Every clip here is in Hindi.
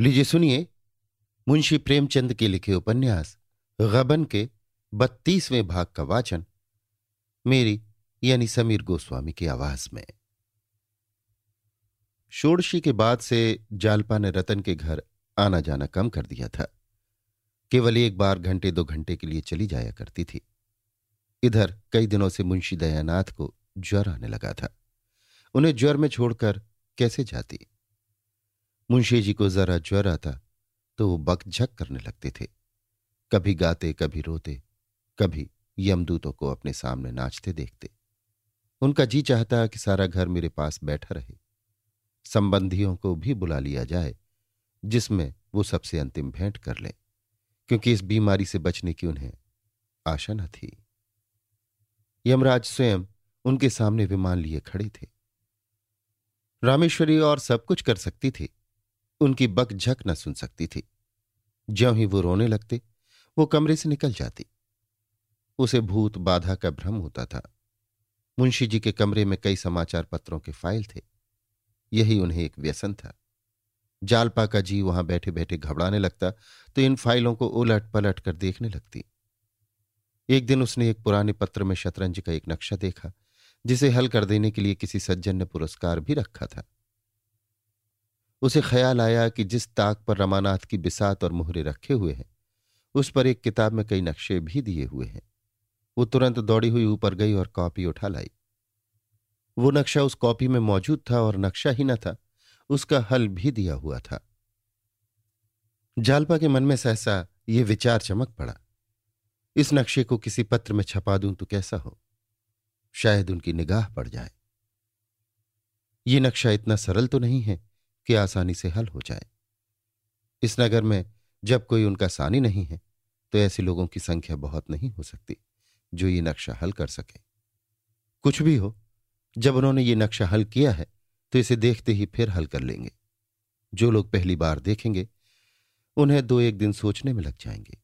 लीजिए सुनिए, मुंशी प्रेमचंद के लिखे उपन्यास, गबन के बत्तीसवें भाग का वाचन, मेरी, यानी समीर गोस्वामी की आवाज़ में। षोड़शी के बाद से जालपा ने रतन के घर आना जाना कम कर दिया था। केवल एक बार घंटे, दो घंटे के लिए चली जाया करती थी। इधर कई दिनों से मुंशी दयानाथ को ज्वर आने लगा था। उन्हें ज्वर में छोड़कर कैसे जाती? मुंशी जी को जरा ज्वर आता तो वो बकझक करने लगते थे। कभी गाते, कभी रोते, कभी यमदूतों को अपने सामने नाचते देखते। उनका जी चाहता कि सारा घर मेरे पास बैठा रहे। संबंधियों को भी बुला लिया जाए, जिसमें वो सबसे अंतिम भेंट कर लें, क्योंकि इस बीमारी से बचने की उन्हें आशा न थी। यमराज स्वयं उनके सामने विमान लिए खड़े थे। रामेश्वरी और सब कुछ कर सकती थी उनकी बकझक न सुन सकती थी। ज्यों ही वो रोने लगते, वो कमरे से निकल जाती। उसे भूत बाधा का भ्रम होता था। मुंशी जी के कमरे में कई समाचार पत्रों के फ़ाइल थे। यही उन्हें एक व्यसन था। जालपा का जी वहाँ बैठे बैठे घबराने लगता तो इन फाइलों को उलट पलट कर देखने लगती। एक दिन उसने एक पुराने पत्र में शतरंज का एक नक्शा देखा, जिसे हल कर देने के लिए किसी सज्जन ने पुरस्कार भी रखा था। उसे ख्याल आया कि जिस ताक पर रमानाथ की बिसात और मोहरे रखे हुए हैं, उस पर एक किताब में कई नक्शे भी दिए हुए हैं। वो तुरंत दौड़ी हुई ऊपर गई और कॉपी उठा लाई। वो नक्शा उस कॉपी में मौजूद था और नक्शा ही न था, उसका हल भी दिया हुआ था। जालपा के मन में सहसा ये विचार चमक पड़ा। इस नक्शे को किसी पत्र में छपा दूँ तो कैसा हो? शायद उनकी निगाह पड़ जाए। ये नक्शा इतना सरल तो नहीं है कि आसानी से हल हो जाए। इस नगर में जब कोई उनका सानी नहीं है तो ऐसे लोगों की संख्या बहुत नहीं हो सकती, जो ये नक्शा हल कर सके। कुछ भी हो, जब उन्होंने ये नक्शा हल किया है तो इसे देखते ही फिर हल कर लेंगे। जो लोग पहली बार देखेंगे, उन्हें दो एक दिन सोचने में लग जाएँगे।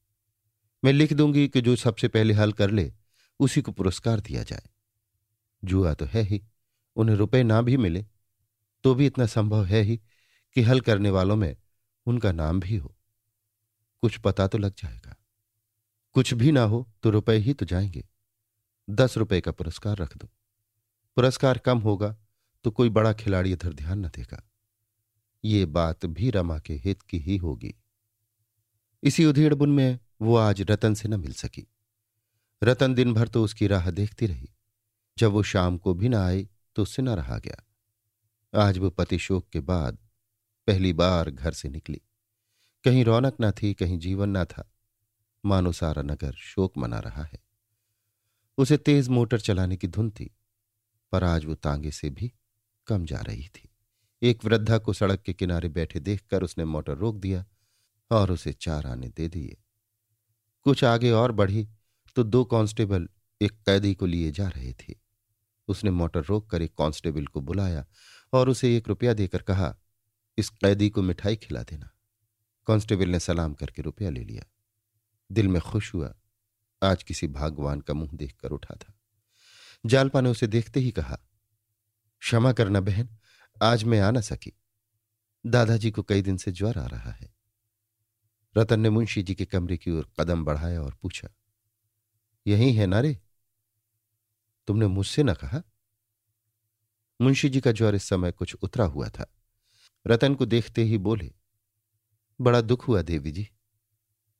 मैं लिख दूँगी कि जो सबसे पहले हल कर ले, उसी को पुरस्कार दिया जाए। जुआ तो है ही, उन्हें रुपए ना भी मिले तो भी इतना संभव है ही कि हल करने वालों में उनका नाम भी हो। कुछ पता तो लग जाएगा। कुछ भी ना हो तो रुपए ही तो जाएँगे। दस रुपए का पुरस्कार रख दो। पुरस्कार कम होगा तो कोई बड़ा खिलाड़ी इधर ध्यान न देगा। ये बात भी रमा के हित की ही होगी। इसी उधेड़बुन में वो आज रतन से न मिल सकी। रतन दिन भर तो उसकी राह देखती रही। जब वो शाम को भी ना आई तो उससे न रहा गया। आज वो पति शोक के बाद पहली बार घर से निकली। कहीं रौनक ना थी, कहीं जीवन ना था। मानो सारा नगर शोक मना रहा है। उसे तेज मोटर चलाने की धुन थी, पर आज वो तांगे से भी कम जा रही थी। एक वृद्धा को सड़क के किनारे बैठे देखकर उसने मोटर रोक दिया और उसे चार आने दे दिए। कुछ आगे और बढ़ी तो दो कांस्टेबल एक कैदी को लिए जा रहे थे। उसने मोटर रोककर एक कांस्टेबल को बुलाया और उसे एक रुपया देकर कहा इस कैदी को मिठाई खिला देना। कांस्टेबल ने सलाम करके रुपया ले लिया। दिल में खुश हुआ। आज किसी भागवान का मुँह देखकर उठा था। जालपा ने उसे देखते ही कहा, क्षमा करना बहन, आज मैं आ ना सकी। दादाजी को कई दिन से ज्वर आ रहा है। रतन ने मुंशी जी के कमरे की ओर कदम बढ़ाया और पूछा, यही है ना रे तुमने मुझसे न कहा? मुंशी जी का ज्वर इस समय कुछ उतरा हुआ था। रतन को देखते ही बोले, बड़ा दुख हुआ देवी जी,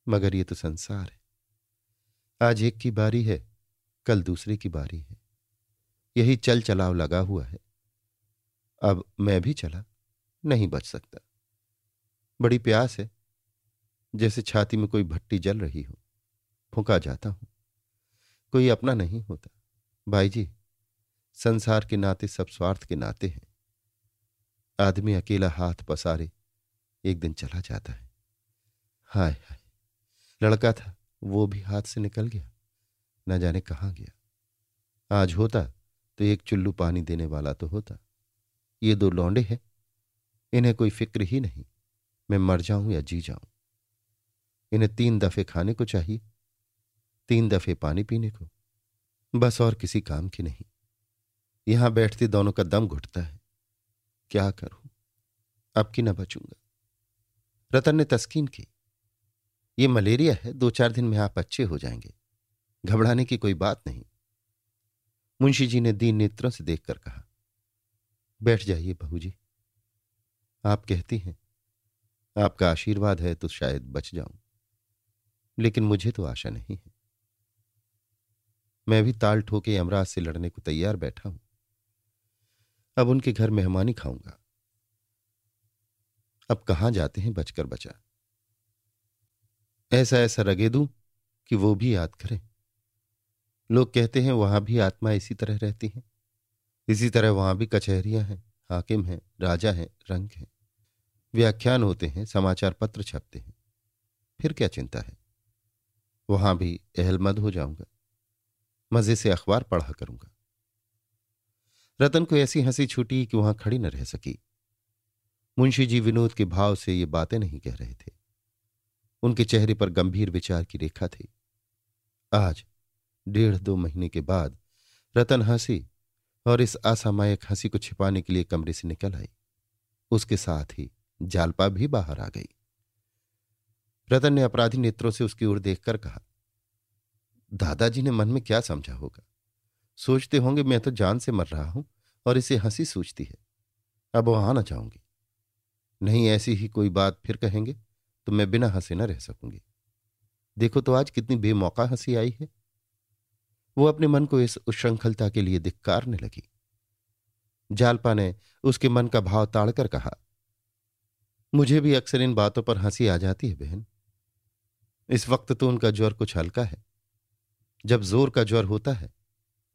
मगर ये तो संसार है। आज एक की बारी है, कल दूसरे की बारी है। यही चल चलाव लगा हुआ है। अब मैं भी चला, नहीं बच सकता। बड़ी प्यास है, जैसे छाती में कोई भट्टी जल रही हो, फूका जाता हूँ। कोई अपना नहीं होता। भाई जी, संसार के नाते सब स्वार्थ के नाते हैं। आदमी अकेला हाथ पसारे, एक दिन चला जाता है। हाय हाय, लड़का था, वो भी हाथ से निकल गया, न जाने कहाँ गया। आज होता तो एक चुल्लू पानी देने वाला तो होता। ये दो लौंडे हैं, इन्हें कोई फ़िक्र ही नहीं, मैं मर जाऊँ या जी जाऊँ। इन्हें तीन दफे खाने को चाहिए, तीन दफे पानी पीने को, बस और किसी काम की नहीं। यहाँ बैठते दोनों का दम घुटता है। क्या करूँ? अब की न बचूँगा। रतन ने तस्कीन की। ये मलेरिया है दो चार दिन में आप अच्छे हो जाएँगे। घबराने की कोई बात नहीं। मुंशी जी ने दीन नेत्रों से देखकर कहा, बैठ जाइए बहू जी आप कहती हैं, आपका आशीर्वाद है तो शायद बच जाऊँ। लेकिन मुझे तो आशा नहीं है। मैं भी ताल ठोके यमराज से लड़ने को तैयार बैठा हूँ। अब उनके घर मेहमानी खाऊँगा। अब कहाँ जाते हैं बचकर बचा? ऐसा ऐसा रगे दूँ कि वो भी याद करें। लोग कहते हैं वहाँ भी आत्मा इसी तरह रहती है। इसी तरह वहाँ भी कचहरियाँ हैं, हाकिम हैं, राजा हैं, रंग हैं। व्याख्यान होते हैं, समाचार पत्र छपते हैं। फिर क्या चिंता है? वहाँ भी अहलमद हो जाऊँगा। मज़े से अखबार पढ़ा करूँगा। रतन को ऐसी हँसी छूटी कि वहाँ खड़ी न रह सकी। मुंशी जी विनोद के भाव से ये बातें नहीं कह रहे थे। उनके चेहरे पर गंभीर विचार की रेखा थी। आज, डेढ़ दो महीने के बाद, रतन हँसी और इस असामायिक हँसी को छिपाने के लिए कमरे से निकल आई। उसके साथ ही जालपा भी बाहर आ गई। रतन ने अपराधी नेत्रों से उसकी ओर देखकर कहा, दादाजी ने मन में क्या समझा होगा? सोचते होंगे, मैं तो जान से मर रहा हूँ और इसे हँसी सूझती है। अब वहाँ ना चाहूँगी नहीं, ऐसी ही कोई बात फिर कहेंगे तो मैं बिना हंसे न रह सकूँगी। देखो तो आज कितनी बेमौका हँसी आई है। वो अपने मन को इस उश्रृंखलता के लिए धिक्कारने लगी। जालपा ने उसके मन का भाव ताड़कर कहा, मुझे भी अक्सर इन बातों पर हँसी आ जाती है, बहन। इस वक्त तो उनका ज्वर कुछ हल्का है। जब ज़ोर का ज्वर होता है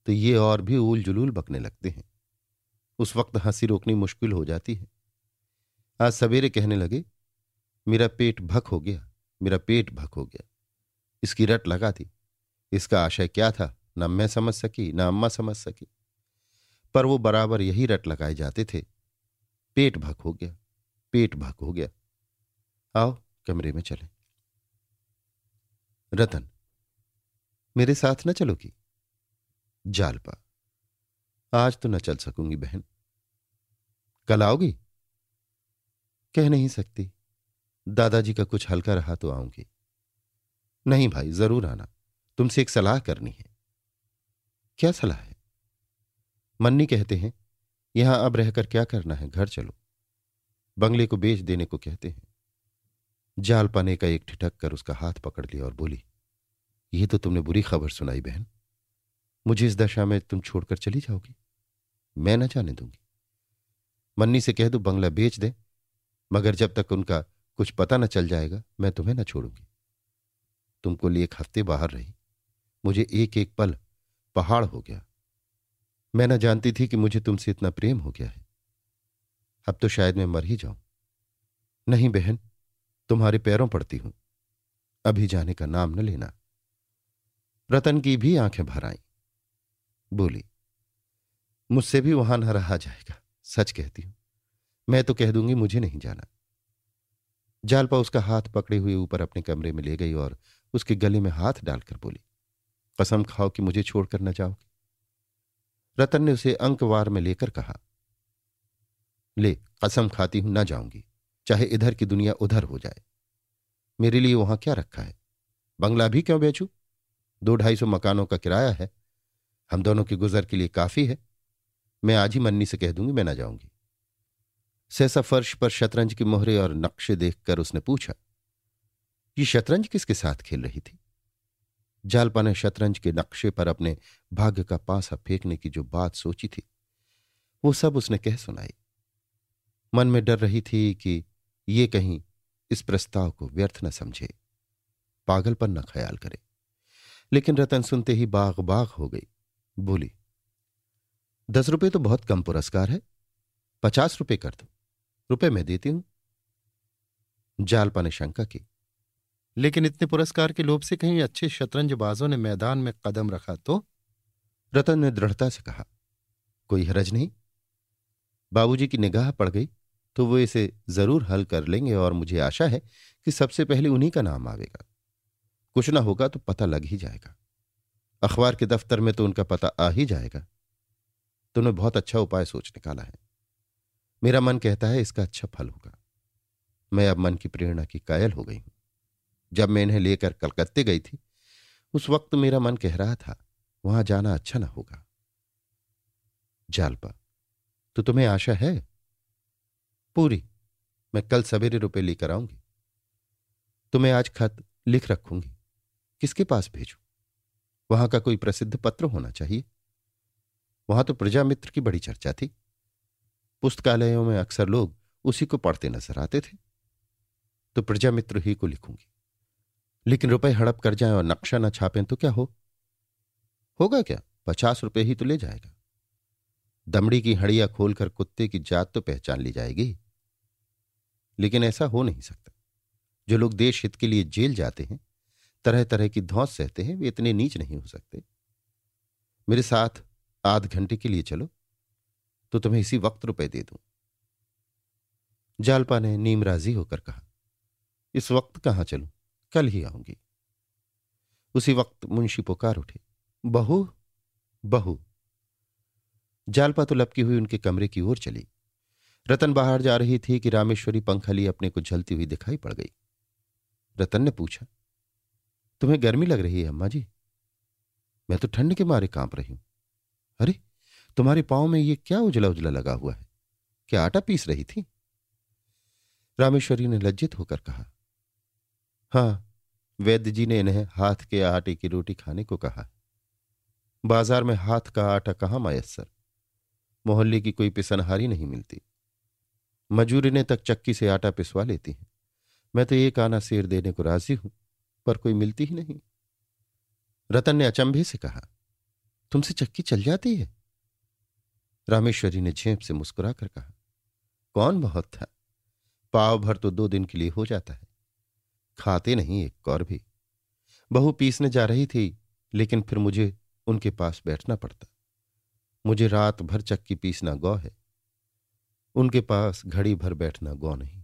तो ये और भी ऊल जुलूल बकने लगते हैं। उस वक्त हँसी रोकनी मुश्किल हो जाती है। आज सवेरे कहने लगे, मेरा पेट भक हो गया, मेरा पेट भक हो गया। इसकी रट लगा थी इसका आशय क्या था? न मैं समझ सकी, न अम्मा समझ सकी। पर वो बराबर यही रट लगाए जाते थे। पेट भक हो गया, पेट भक हो गया। आओ, कमरे में चले। रतन, मेरे साथ न चलोगी? जालपा आज तो न चल सकूँगी बहन। कल आओगी? कह नहीं सकती। दादाजी का कुछ हल्का रहा तो आऊँगी। नहीं भाई, ज़रूर आना। तुमसे एक सलाह करनी है। क्या सलाह है? मन्नी कहते हैं, यहाँ अब रहकर क्या करना है? घर चलो। बंगले को बेच देने को कहते हैं। जालपाने का एक ठिठक कर उसका हाथ पकड़ लिया और बोली यह तो तुमने बुरी खबर सुनाई बहन। मुझे इस दशा में तुम छोड़कर चली जाओगी। मैं न जाने दूँगी। मन्नी से कह दो, बंगला बेच दे। मगर जब तक उनका कुछ पता न चल जाएगा, मैं तुम्हें न छोड़ूँगी। तुमको लिए एक हफ़्ते बाहर रही। मुझे एक एक पल पहाड़ हो गया। मैं न जानती थी कि मुझे तुमसे इतना प्रेम हो गया है। अब तो शायद मैं मर ही जाऊँ। नहीं बहन, तुम्हारे पैरों पड़ती हूँ। अभी जाने का नाम न लेना। रतन की भी आँखें भर आईं। बोली, मुझसे भी वहाँ न रहा जाएगा, सच कहती हूँ। मैं तो कह दूँगी, मुझे नहीं जाना। जालपा उसका हाथ पकड़े हुए ऊपर अपने कमरे में ले गई और उसके गले में हाथ डालकर बोली, कसम खाओ कि मुझे छोड़कर न जाओगे? रतन ने उसे अंकवार में लेकर कहा, ले, कसम खाती हूँ, ना जाऊँगी, चाहे इधर की दुनिया उधर हो जाए। मेरे लिए वहाँ क्या रखा है? बंगला भी क्यों बेचू? दो ढाई सौ मकानों का किराया है हम दोनों के गुजर के लिए काफ़ी है। मैं आज ही मन्नी से कह दूँगी, मैं ना जाऊँगी। सहसा फर्श पर शतरंज की मोहरे और नक्शे देखकर उसने पूछा, ये शतरंज किसके साथ खेल रही थी? जालपा ने शतरंज के नक्शे पर अपने भाग्य का पासा फेंकने की जो बात सोची थी, वो सब उसने कह सुनाई। मन में डर रही थी कि ये कहीं इस प्रस्ताव को व्यर्थ न समझे पागलपन न ख्याल करे। लेकिन रतन सुनते ही बाग बाग हो गई। बोली, दस रुपए तो बहुत कम पुरस्कार है। पचास रुपए कर दो। रुपए मैं देती हूँ। जालपा ने शंका की, लेकिन इतने पुरस्कार के लोभ से कहीं अच्छे शतरंजबाजों ने मैदान में कदम रखा तो? रतन ने दृढ़ता से कहा, कोई हरज नहीं। बाबूजी की निगाह पड़ गई तो वो इसे ज़रूर हल कर लेंगे और मुझे आशा है कि सबसे पहले उन्हीं का नाम आवेगा। कुछ ना होगा तो पता लग ही जाएगा। अखबार के दफ्तर में तो उनका पता आ ही जाएगा। तुमने बहुत अच्छा उपाय सोच निकाला है। मेरा मन कहता है इसका अच्छा फल होगा। मैं अब मन की प्रेरणा की कायल हो गई हूँ। जब मैं इन्हें लेकर कलकत्ते गई थी, उस वक्त मेरा मन कह रहा था, वहाँ जाना अच्छा ना होगा। जालपा तो तुम्हें आशा है? पूरी। मैं कल सवेरे रुपए लेकर आऊँगी। तुम्हें आज खत लिख रखूँगी। किसके पास भेजू? वहाँ का कोई प्रसिद्ध पत्र होना चाहिए। वहाँ तो प्रजामित्र की बड़ी चर्चा थी। पुस्तकालयों में अक्सर लोग उसी को पढ़ते नज़र आते थे। तो प्रजामित्र ही को लिखूँगी। लेकिन रुपए हड़प कर जाएँ और नक्शा ना छापें तो क्या हो? होगा क्या? पचास रुपए ही तो ले जाएगा। दमड़ी की हड़िया खोलकर कुत्ते की जात तो पहचान ली जाएगी। लेकिन ऐसा हो नहीं सकता। जो लोग देश हित के लिए जेल जाते हैं तरह तरह की धौस सहते हैं, वे इतने नीच नहीं हो सकते। मेरे साथ आध घंटे के लिए चलो तो तुम्हें इसी वक्त रुपए दे दूँ। जालपा ने नीम राज़ी होकर कहा, इस वक्त कहाँ चलूँ? कल ही आऊँगी। उसी वक्त मुंशी पुकार उठे, बहू बहू। जालपा तो लपकी हुई उनके कमरे की ओर चली। रतन बाहर जा रही थी कि रामेश्वरी पंखा लिए अपने को झलती हुई दिखाई पड़ गई। रतन ने पूछा तुम्हें गर्मी लग रही है, अम्मा जी। मैं तो ठंड के मारे काँप रही हूँ। अरे, तुम्हारे पाँव में ये क्या उजला उजला लगा हुआ है? क्या आटा पीस रही थी? रामेश्वरी ने लज्जित होकर कहा, हाँ, वैद्य जी ने इन्हें हाथ के आटे की रोटी खाने को कहा। बाज़ार में हाथ का आटा कहाँ मयसर मोहल्ले की कोई पिसनहारी नहीं मिलती। मजूरी ने तक चक्की से आटा पिसवा लेती हैं। मैं तो एक आना शेर देने को राज़ी हूँ। पर कोई मिलती ही नहीं। रतन ने अचंभे से कहा, तुमसे चक्की चल जाती है? रामेश्वरी ने झेप से मुस्कुराकर कहा, कौन बहुत था? पाव भर तो दो दिन के लिए हो जाता है। खाते नहीं एक और भी। बहू पीसने जा रही थी, लेकिन फिर मुझे उनके पास बैठना पड़ता। मुझे रात भर चक्की पीसना गौ है। उनके पास घड़ी भर बैठना गौ नहीं।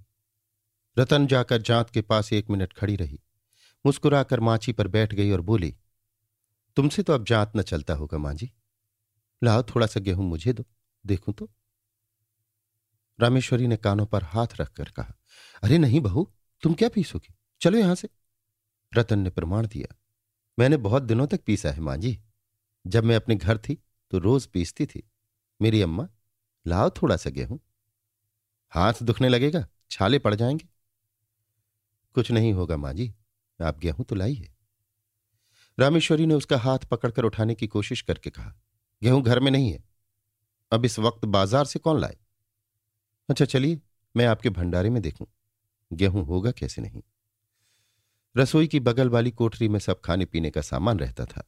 रतन जाकर जांत के पास एक मिनट खड़ी रही। मुस्कुराकर माची पर बैठ गई और बोली, तुमसे तो अब जात न चलता होगा माँ जी लाओ थोड़ा सा गेहूँ मुझे दो, देखूँ तो। रामेश्वरी ने कानों पर हाथ रखकर कहा, अरे नहीं बहू, तुम क्या पीसोगी? चलो यहाँ से। रतन ने प्रमाण दिया, मैंने बहुत दिनों तक पीसा है माँ जी जब मैं अपने घर थी तो रोज पीसती थी। मेरी अम्मा, लाओ थोड़ा सा गेहूँ। हाथ दुखने लगेगा, छाले पड़ जाएँगे। कुछ नहीं होगा माँ जी आप गेहूँ तो लाइए। रामेश्वरी ने उसका हाथ पकड़कर उठाने की कोशिश करके कहा, गेहूँ घर में नहीं है। अब इस वक्त बाज़ार से कौन लाए? अच्छा चलिए, मैं आपके भंडारे में देखूँ। गेहूँ होगा कैसे नहीं? रसोई की बगल वाली कोठरी में सब खाने पीने का सामान रहता था।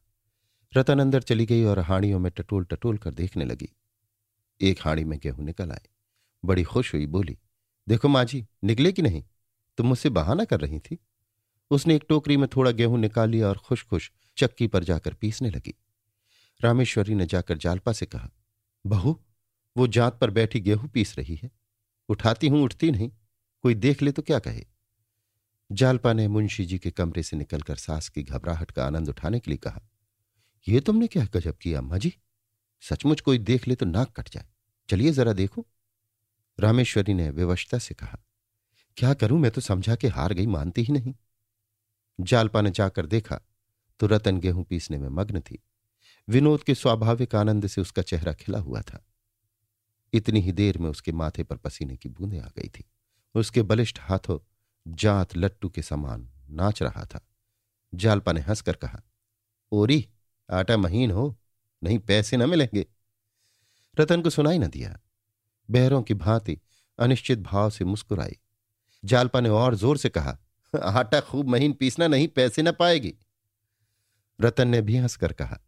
रतन अंदर चली गई और हाड़ियों में टटोल टटोल कर देखने लगी। एक हाड़ी में गेहूँ निकल आए। बड़ी खुश हुई, बोली, देखो माँ जी, निकले कि नहीं? तुम मुझसे बहाना कर रही थी। उसने एक टोकरी में थोड़ा गेहूँ निकाल लिया और खुश खुश चक्की पर जाकर पीसने लगी। रामेश्वरी ने जाकर जालपा से कहा, बहू, वो जात पर बैठी गेहूँ पीस रही है। उठाती हूँ, उठती नहीं। कोई देख ले तो क्या कहे? जालपा ने मुंशी जी के कमरे से निकलकर सास की घबराहट का आनंद उठाने के लिए कहा यह तुमने क्या गजब किया, अम्मा जी? सचमुच कोई देख ले तो नाक कट जाए। चलिए जरा देखो? रामेश्वरी ने विवशता से कहा, क्या करूँ? मैं तो समझा के हार गई, मानती ही नहीं। जालपा ने जाकर देखा तो रतन गेहूँ पीसने में मग्न थी। विनोद के स्वाभाविक आनंद से उसका चेहरा खिला हुआ था। इतनी ही देर में उसके माथे पर पसीने की बूंदें आ गई थी। उसके बलिष्ठ हाथों जात लट्टू के समान नाच रहा था। जालपा ने हंसकर कहा, ओरी, आटा महीन हो, नहीं पैसे न मिलेंगे। रतन को सुनाई न दिया। बहरों की भांति अनिश्चित भाव से मुस्कुराई। जालपा ने और ज़ोर से कहा आटा खूब महीन पीसना नहीं, पैसे ना पाएगी। रतन ने भी हंसकर कहा,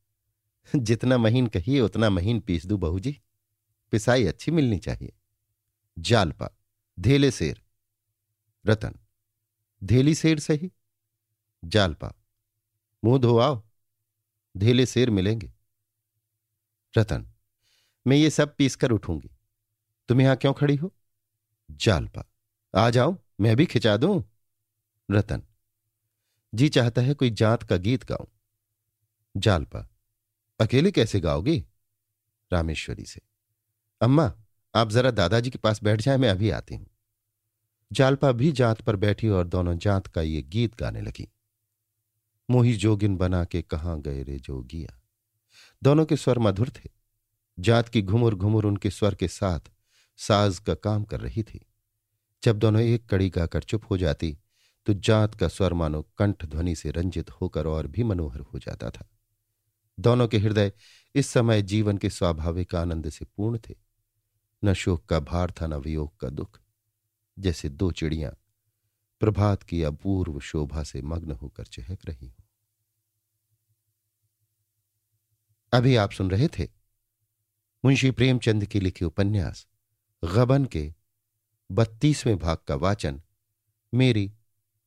जितना महीन कहिए, उतना महीन पीस दू बहू जी पिसाई अच्छी मिलनी चाहिए। जालपा, धेले शेर। रतन, धेली शेर सही? जालपा, मुँह धो आओ धेले शेर मिलेंगे। रतन, मैं ये सब पीसकर उठूँगी। तुम यहाँ क्यों खड़ी हो? जालपा, आ जाओ मैं भी खिंचा दूँ? रतन, जी चाहता है कोई जात का गीत गाऊं। जालपा, अकेले कैसे गाओगी? रामेश्वरी से, अम्मा, आप जरा दादाजी के पास बैठ जाए, मैं अभी आती हूँ। जालपा भी जात पर बैठी और दोनों जात का ये गीत गाने लगी। मोही जोगिन बना के कहाँ गए रे जोगिया? दोनों के स्वर मधुर थे। जात की घुमुर घुमुर उनके स्वर के साथ साज का काम कर रही थी। जब दोनों एक कड़ी गाकर चुप हो जाती तो जात का स्वर मानो कंठ ध्वनि से रंजित होकर और भी मनोहर हो जाता था। दोनों के हृदय इस समय जीवन के स्वाभाविक आनंद से पूर्ण थे। न शोक का भार था, न वियोग का दुख। जैसे दो चिड़ियाँ प्रभात की अपूर्व शोभा से मग्न होकर चहक रही हो। अभी आप सुन रहे थे मुंशी प्रेमचंद के लिखे उपन्यास, गबन के बत्तीसवें भाग का वाचन, मेरी